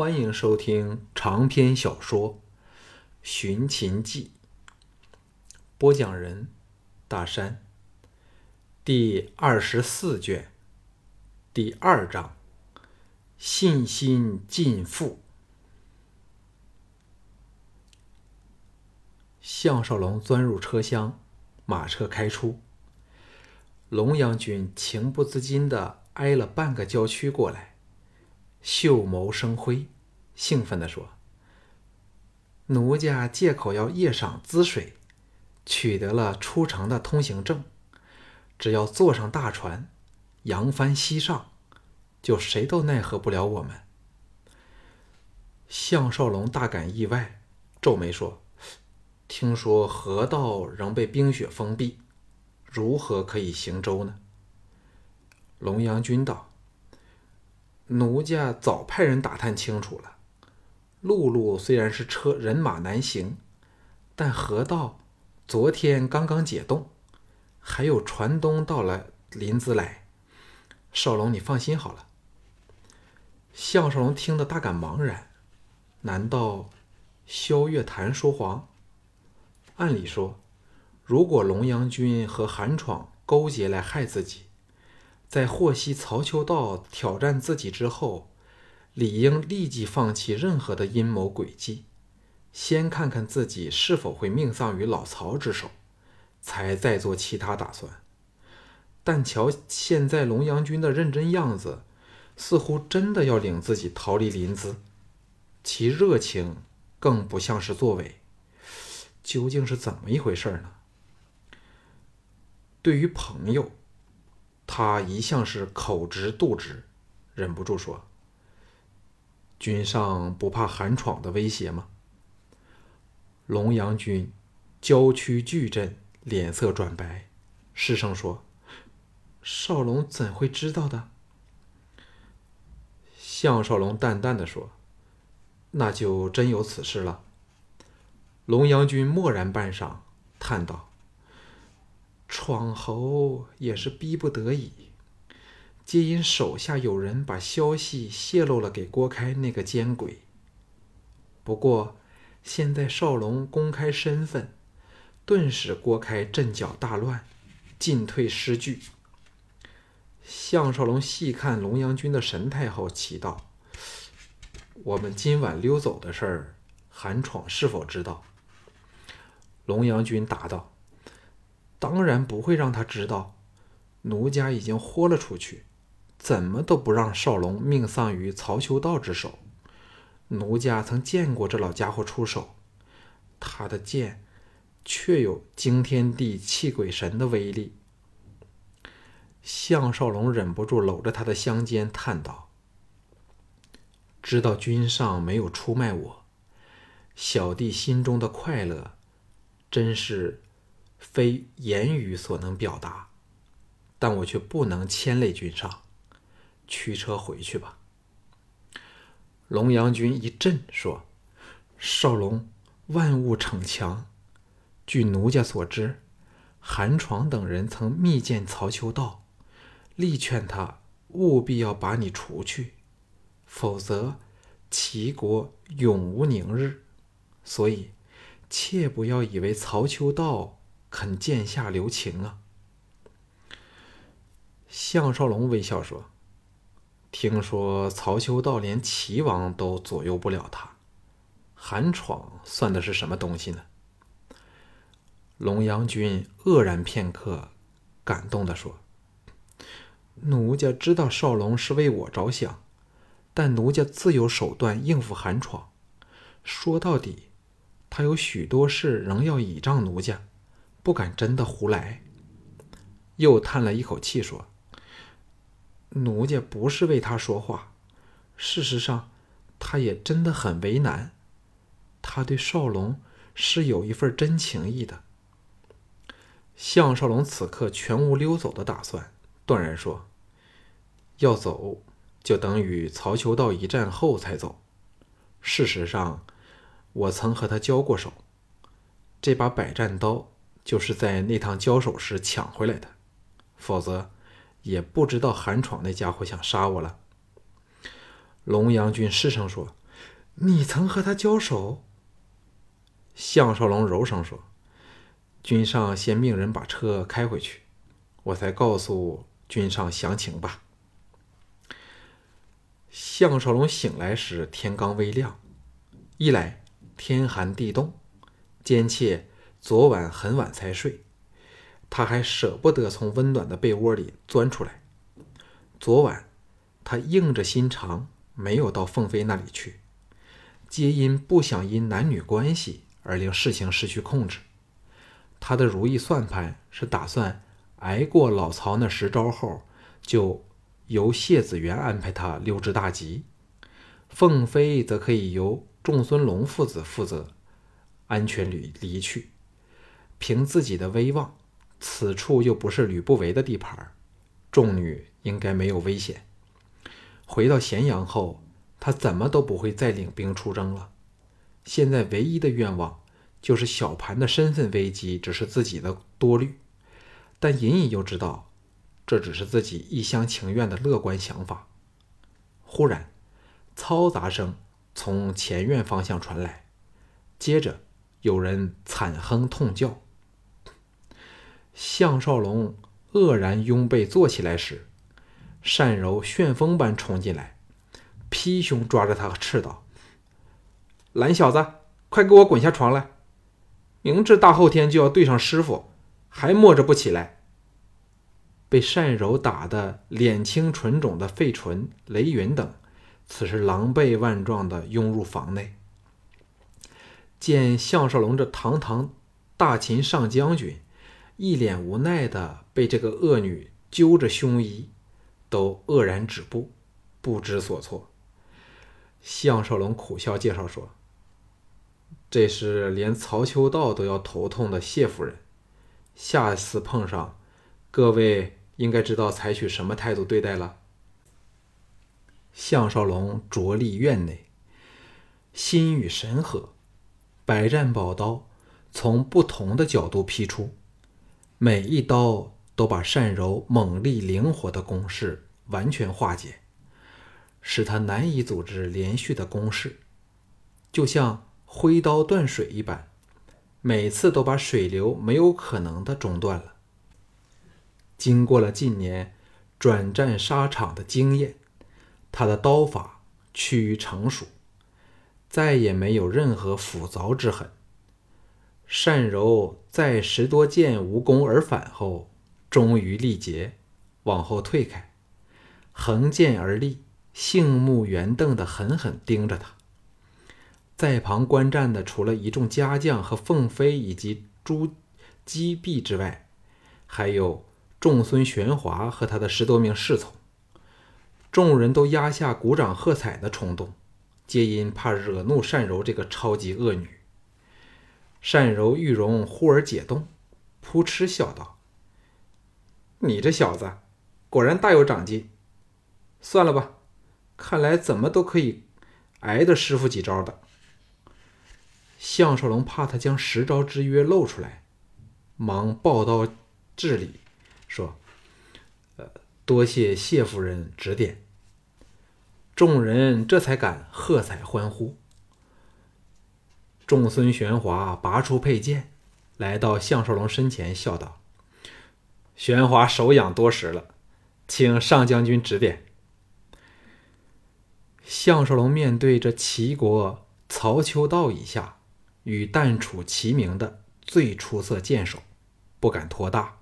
欢迎收听长篇小说《寻秦记》，播讲人：大山。第二十四卷，第二章：信心尽付。项少龙钻入车厢，马车开出。龙阳君情不自禁地挨了半个郊区过来。秀眸生辉，兴奋地说：“奴家借口要夜赏滋水，取得了出城的通行证。只要坐上大船，扬帆西上，就谁都奈何不了我们。”项少龙大感意外，皱眉说：“听说河道仍被冰雪封闭，如何可以行舟呢？”龙阳君道。奴家早派人打探清楚了，陆路虽然是车人马难行，但河道昨天刚刚解冻，还有船东到了临淄来。少龙，你放心好了。项少龙听得大感茫然，难道萧月潭说谎？按理说，如果龙阳君和韩闯勾结来害自己，在获悉曹秋道挑战自己之后，理应立即放弃任何的阴谋诡计，先看看自己是否会命丧于老曹之手，才再做其他打算。但瞧现在龙阳君的认真样子，似乎真的要领自己逃离临淄，其热情更不像是作伪。究竟是怎么一回事呢？对于朋友。他一向是口直肚直，忍不住说：“君上不怕韩闯的威胁吗？”龙阳君郊区巨震，脸色转白，失声说：“少龙怎会知道的？”项少龙淡淡的说：“那就真有此事了。”龙阳君默然半晌，叹道。闯侯也是逼不得已，皆因手下有人把消息泄露了给郭开那个奸鬼。不过现在少龙公开身份，顿时郭开阵脚大乱，进退失据。项少龙细看龙阳君的神态后，奇道：“我们今晚溜走的事儿，韩闯是否知道？”龙阳君答道。当然不会让他知道，奴家已经豁了出去，怎么都不让少龙命丧于曹修道之手。奴家曾见过这老家伙出手，他的剑确有惊天地泣鬼神的威力。项少龙忍不住搂着他的香肩，叹道：“知道君上没有出卖我，小弟心中的快乐，真是……”非言语所能表达，但我却不能牵累君上。驱车回去吧。龙阳君一震，说：“少龙，万物逞强。据奴家所知，韩闯等人曾密见曹秋道，力劝他务必要把你除去，否则齐国永无宁日。所以，切不要以为曹秋道。”肯剑下留情啊！项少龙微笑说：“听说曹秋道连齐王都左右不了他，韩闯算的是什么东西呢？”龙阳君愕然片刻，感动的说：“奴家知道少龙是为我着想，但奴家自有手段应付韩闯。说到底，他有许多事仍要倚仗奴家。”不敢真的胡来，又叹了一口气说：“奴家不是为他说话，事实上，他也真的很为难。他对少龙是有一份真情意的。”项少龙此刻全无溜走的打算，断然说：“要走，就等与曹秋道一战后才走。事实上，我曾和他交过手，这把百战刀。”就是在那趟交手时抢回来的，否则也不知道韩闯那家伙想杀我了。龙阳君失声说：“你曾和他交手？项少龙柔声说：“君上先命人把车开回去，我才告诉君上详情吧。”项少龙醒来时，天刚微亮。一来天寒地冻，奸妾昨晚很晚才睡，他还舍不得从温暖的被窝里钻出来。昨晚他硬着心肠没有到凤飞那里去，皆因不想因男女关系而令事情失去控制。他的如意算盘是打算挨过老曹那十招后就。由谢子元安排他溜之大吉，凤飞则可以由仲孙龙父子负责安全离离去。凭自己的威望，此处又不是吕不韦的地盘，众女应该没有危险。回到咸阳后，他怎么都不会再领兵出征了。现在唯一的愿望就是小盘的身份危机只是自己的多虑，但隐隐又知道。这只是自己一厢情愿的乐观想法。忽然，嘈杂声从前院方向传来，接着有人惨哼痛叫。项少龙愕然拥被坐起来时，单柔旋风般冲进来，劈胸抓着他斥道：“懒小子，快给我滚下床来！明知大后天就要对上师傅，还摸着不起来！”被单柔打得脸青唇肿的费纯、雷云等，此时狼狈万状地拥入房内。见项少龙这堂堂大秦上将军，一脸无奈的被这个恶女揪着胸衣，都愕然止步，不知所措。项少龙苦笑介绍说：“这是连曹秋道都要头痛的谢夫人，下次碰上，各位。”应该知道采取什么态度对待了。项少龙着力院内，心与神合，百战宝刀从不同的角度劈出，每一刀都把善柔猛力灵活的攻势完全化解，使他难以组织连续的攻势，就像挥刀断水一般，每次都把水流没有可能的中断了。经过了近年转战沙场的经验，他的刀法趋于成熟，再也没有任何斧凿之痕。单柔在十多箭无功而返后，终于力竭，往后退开，横剑而立，杏目圆瞪的狠狠盯着他。在旁观战的，除了一众家将和凤飞以及朱姬弼之外，还有。众孙玄华和他的十多名侍从，众人都压下鼓掌喝彩的冲动，皆因怕惹怒单柔这个超级恶女。善柔玉容忽而解冻，扑哧笑道：“你这小子果然大有长进。算了吧，看来怎么都可以挨得师傅几招的。”项少龙怕他将十招之约露出来，忙抱刀致礼。说：“呃，多谢谢夫人指点。”众人这才敢喝彩欢呼。仲孙玄华拔出佩剑，来到项少龙身前，笑道：“玄华手痒多时了，请上将军指点。”项少龙面对这齐国曹秋道以下与淡楚齐名的最出色剑手，不敢托大。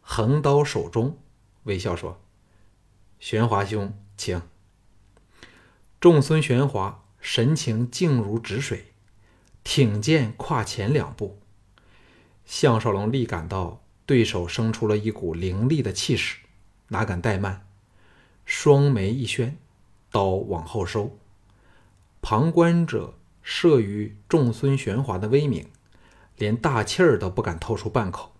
横刀手中，微笑说：“玄华兄，请。”仲孙玄华神情静如止水，挺剑跨前两步。项少龙立感到对手生出了一股凌厉的气势，哪敢怠慢，双眉一宣，刀往后收。旁观者慑于众孙玄华的威名，连大气儿都不敢透出半口。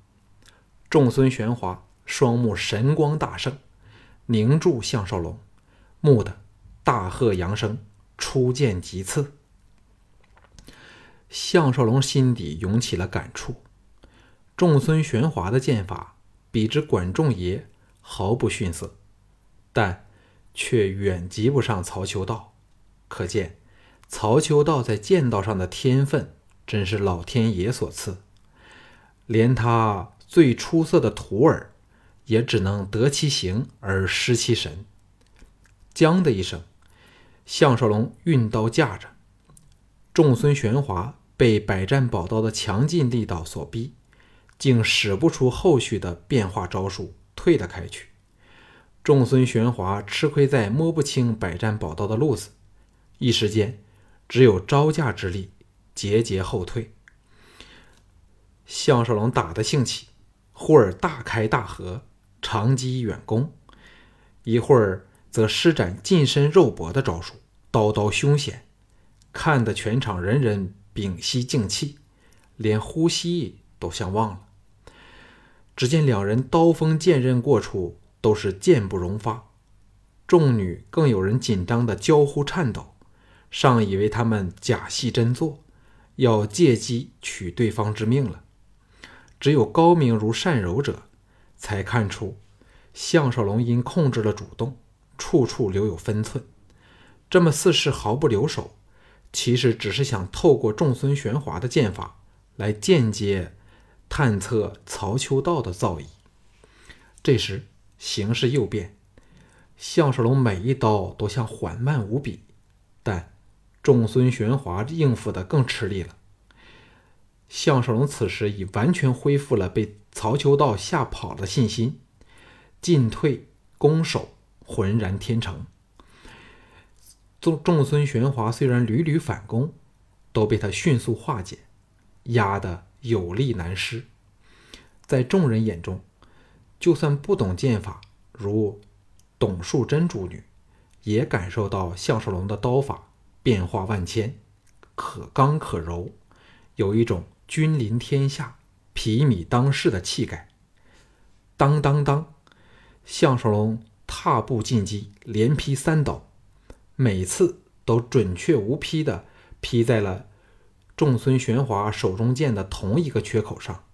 众孙玄华双目神光大盛，凝住项少龙，蓦地大喝扬声，出剑即刺。项少龙心底涌起了感触：仲孙玄华的剑法比之管仲爷毫不逊色，但却远及不上曹秋道。可见曹秋道在剑道上的天分真是老天爷所赐，连他最出色的徒儿也只能得其形而失其神。将的一声，项少龙运刀架着，众孙玄华被百战宝刀的强劲力道所逼，竟使不出后续的变化招数，退了开去。众孙玄华吃亏在摸不清百战宝刀的路子，一时间只有招架之力，节节后退。项少龙打得兴起，忽而大开大合，长击远攻；一会儿则施展近身肉搏的招数，刀刀凶险，看得全场人人屏息静气，连呼吸都像忘了。只见两人刀锋剑刃过处。都是剑不容发，众女更有人紧张的娇呼颤抖，尚以为他们假戏真做，要借机取对方之命了。只有高明如善柔者，才看出项少龙因控制了主动，处处留有分寸，这么似是毫不留手，其实只是想透过众孙玄华的剑法来间接探测曹秋道的造诣。这时。形势又变，项少龙每一刀都像缓慢无比，但众孙玄华应付的更吃力了。项少龙此时已完全恢复了被曹秋道吓跑的信心，进退攻守浑然天成。众众孙玄华虽然屡屡反攻，都被他迅速化解，压得有力难施。在众人眼中。就算不懂剑法，如董树贞主女，也感受到项少龙的刀法变化万千，可刚可柔，有一种君临天下、匹米当世的气概。当当当，项少龙踏步进击，连劈三刀，每次都准确无劈的劈在了众孙玄华手中剑的同一个缺口上。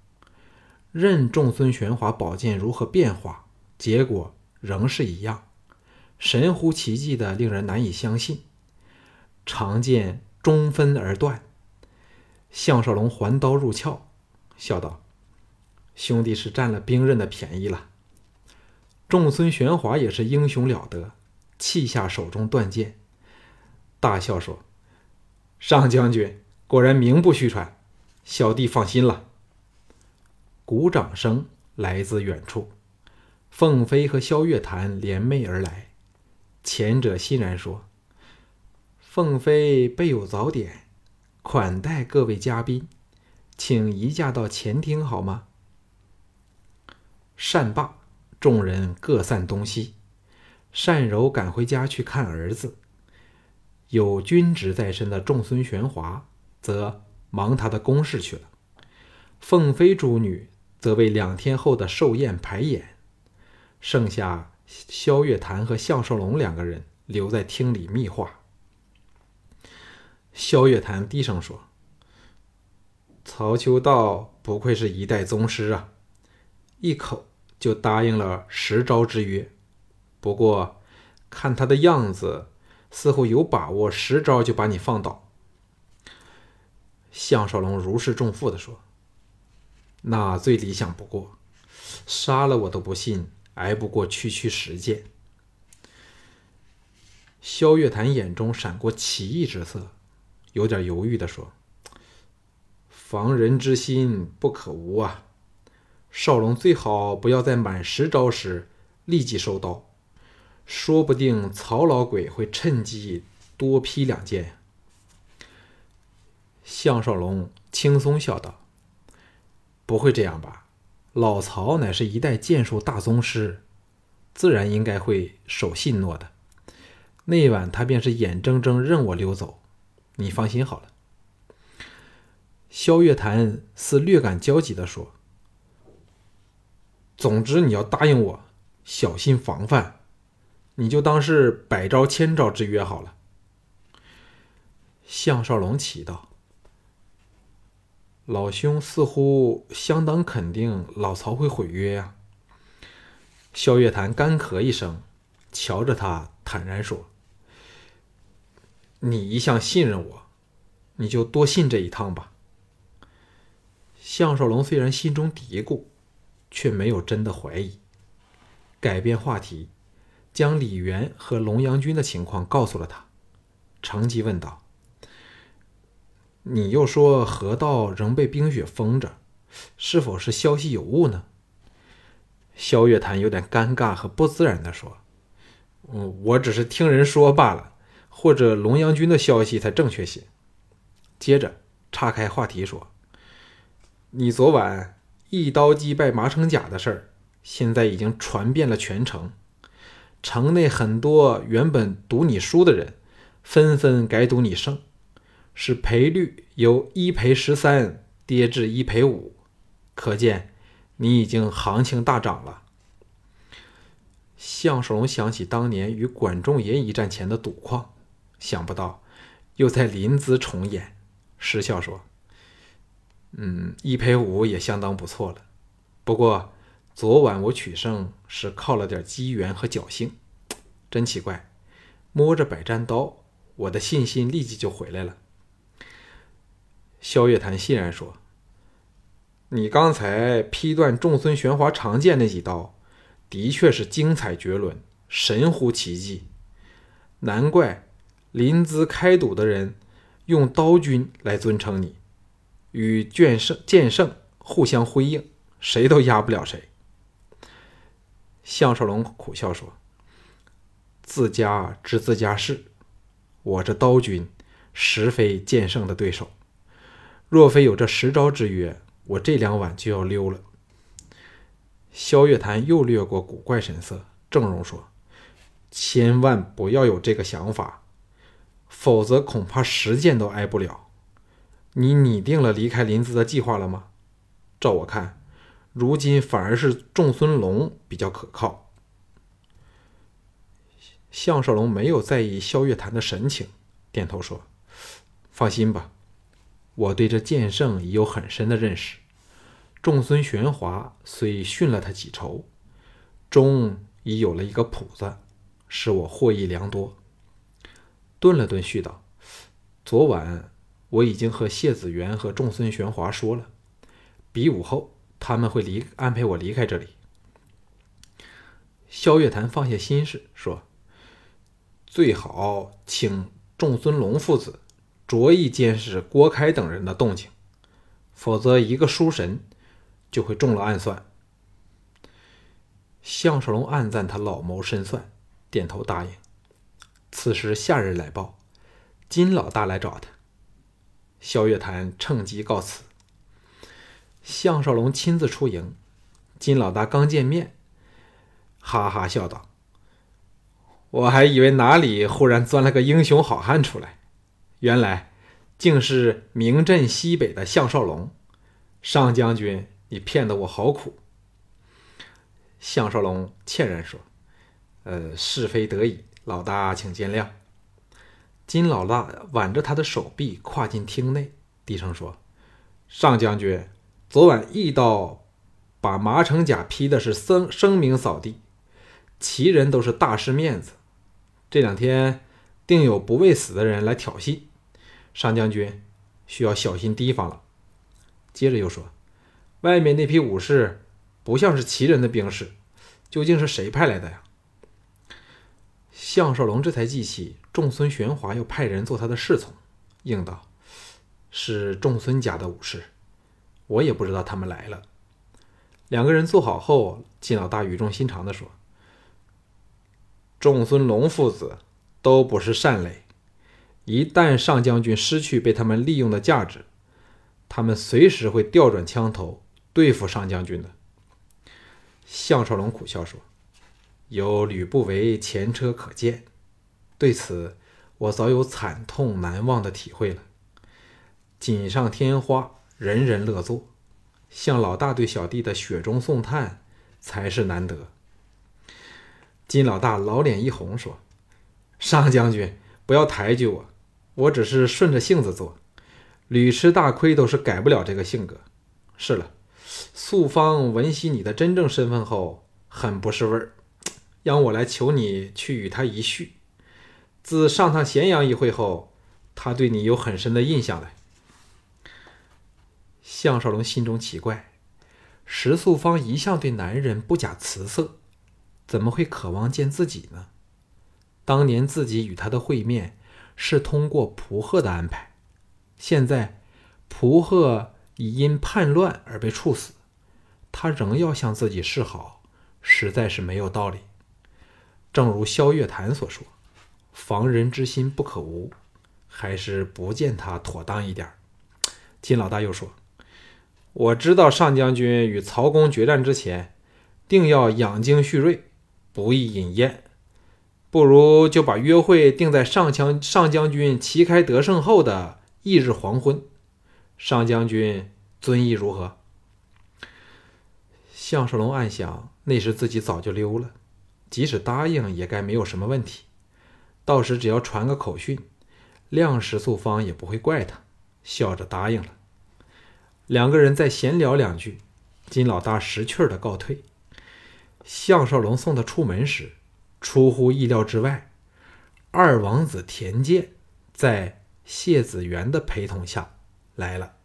任众孙玄华宝剑如何变化，结果仍是一样，神乎其技的令人难以相信。长剑中分而断，项少龙还刀入鞘，笑道：“兄弟是占了兵刃的便宜了。”众孙玄华也是英雄了得，弃下手中断剑，大笑说：“上将军果然名不虚传，小弟放心了。”鼓掌声来自远处，凤飞和萧月潭联袂而来。前者欣然说：“凤飞备有早点，款待各位嘉宾，请移驾到前厅好吗？”善罢，众人各散东西。单柔赶回家去看儿子，有军职在身的众孙玄华则忙他的公事去了。凤飞诸女。则为两天后的寿宴排演，剩下萧月潭和项少龙两个人留在厅里密话。萧月潭低声说：“曹秋道不愧是一代宗师啊，一口就答应了十招之约。不过看他的样子，似乎有把握十招就把你放倒。”项少龙如释重负的说。那最理想不过，杀了我都不信挨不过区区十剑。萧月潭眼中闪过奇异之色，有点犹豫的说：“防人之心不可无啊，少龙最好不要在满十招时立即收刀，说不定曹老鬼会趁机多劈两剑。”项少龙轻松笑道。不会这样吧？老曹乃是一代剑术大宗师，自然应该会守信诺的。那晚他便是眼睁睁任我溜走，你放心好了。萧月潭似略感焦急地说：“总之你要答应我，小心防范，你就当是百招千招之约好了。”项少龙奇道。老兄似乎相当肯定老曹会毁约呀。萧月潭干咳一声，瞧着他坦然说：“你一向信任我，你就多信这一趟吧。”项少龙虽然心中嘀咕，却没有真的怀疑，改变话题，将李元和龙阳君的情况告诉了他，乘机问道：“你又说河道仍被冰雪封着，是否是消息有误呢？”萧月潭有点尴尬和不自然地说：“嗯，我只是听人说罢了，或者龙阳君的消息才正确些。”接着岔开话题说。你昨晚一刀击败麻城甲的事儿，现在已经传遍了全城。城内很多原本赌你输的人，纷纷改赌你胜，使赔率由一赔十三跌至一赔五，可见你已经行情大涨了。项少龙想起当年与管仲爷一战前的赌况，想不到又在临淄重演，失笑说。嗯，一赔五也相当不错了。不过昨晚我取胜是靠了点机缘和侥幸，真奇怪。摸着百战刀，我的信心立即就回来了。萧月潭欣然说：“你刚才劈断众孙玄华长剑那几刀，的确是精彩绝伦，神乎其技。难怪临淄开赌的人用刀君来尊称你。”与剑圣剑圣互相辉映，谁都压不了谁。项少龙苦笑说：“自家知自家事，我这刀君实非剑圣的对手。若非有这十招之约，我这两晚就要溜了。”萧月潭又掠过古怪神色，郑容说：“千万不要有这个想法，否则恐怕十剑都挨不了。”你拟定了离开临淄的计划了吗？照我看，如今反而是仲孙龙比较可靠。项少龙没有在意萧月潭的神情，点头说：“放心吧，我对这剑圣已有很深的认识。仲孙玄华虽训了他几筹，终已有了一个谱子，使我获益良多。”顿了顿，续道：“昨晚。”我已经和谢子元和仲孙玄华说了，比武后他们会离安排我离开这里。萧月潭放下心事说：“最好请仲孙龙父子着意监视郭开等人的动静，否则一个书神就会中了暗算。”项少龙暗赞他老谋深算，点头答应。此时下人来报，金老大来找他。萧月潭趁机告辞。项少龙亲自出营，金老大刚见面，哈哈笑道：“我还以为哪里忽然钻了个英雄好汉出来，原来竟是名震西北的项少龙。上将军，你骗得我好苦。”项少龙歉然说：“呃，是非得已，老大请见谅。”金老大挽着他的手臂跨进厅内，低声说：“上将军，昨晚一刀把麻城甲劈的是声声名扫地，其人都是大失面子。这两天定有不畏死的人来挑衅，上将军需要小心提防了。”接着又说：“外面那批武士不像是齐人的兵士，究竟是谁派来的呀？”项少龙这才记起。仲孙玄华又派人做他的侍从，应道：“是仲孙家的武士，我也不知道他们来了。”两个人坐好后，金老大语重心长地说：“仲孙龙父子都不是善类，一旦上将军失去被他们利用的价值，他们随时会调转枪头对付上将军的。”项少龙苦笑说：“有吕不韦前车可鉴。”对此，我早有惨痛难忘的体会了。锦上添花，人人乐作，像老大对小弟的雪中送炭，才是难得。金老大老脸一红，说：“上将军不要抬举我，我只是顺着性子做，屡吃大亏都是改不了这个性格。是了，素芳闻悉你的真正身份后，很不是味儿，让我来求你去与他一叙。”自上趟咸阳一会后，他对你有很深的印象了。项少龙心中奇怪，石素芳一向对男人不假辞色，怎么会渴望见自己呢？当年自己与他的会面是通过蒲鹤的安排，现在蒲鹤已因叛乱而被处死，他仍要向自己示好，实在是没有道理。正如萧月潭所说：“防人之心不可无，还是不见他妥当一点。”金老大又说。我知道上将军与曹公决战之前，定要养精蓄锐，不宜饮宴。不如就把约会定在上将上将军旗开得胜后的翌日黄昏。上将军尊意如何？项少龙暗想，那时自己早就溜了，即使答应也该没有什么问题。到时只要传个口讯，亮石素芳也不会怪他，笑着答应了。两个人再闲聊两句，金老大识趣的告退。项少龙送他出门时，出乎意料之外，二王子田健在谢子元的陪同下来了。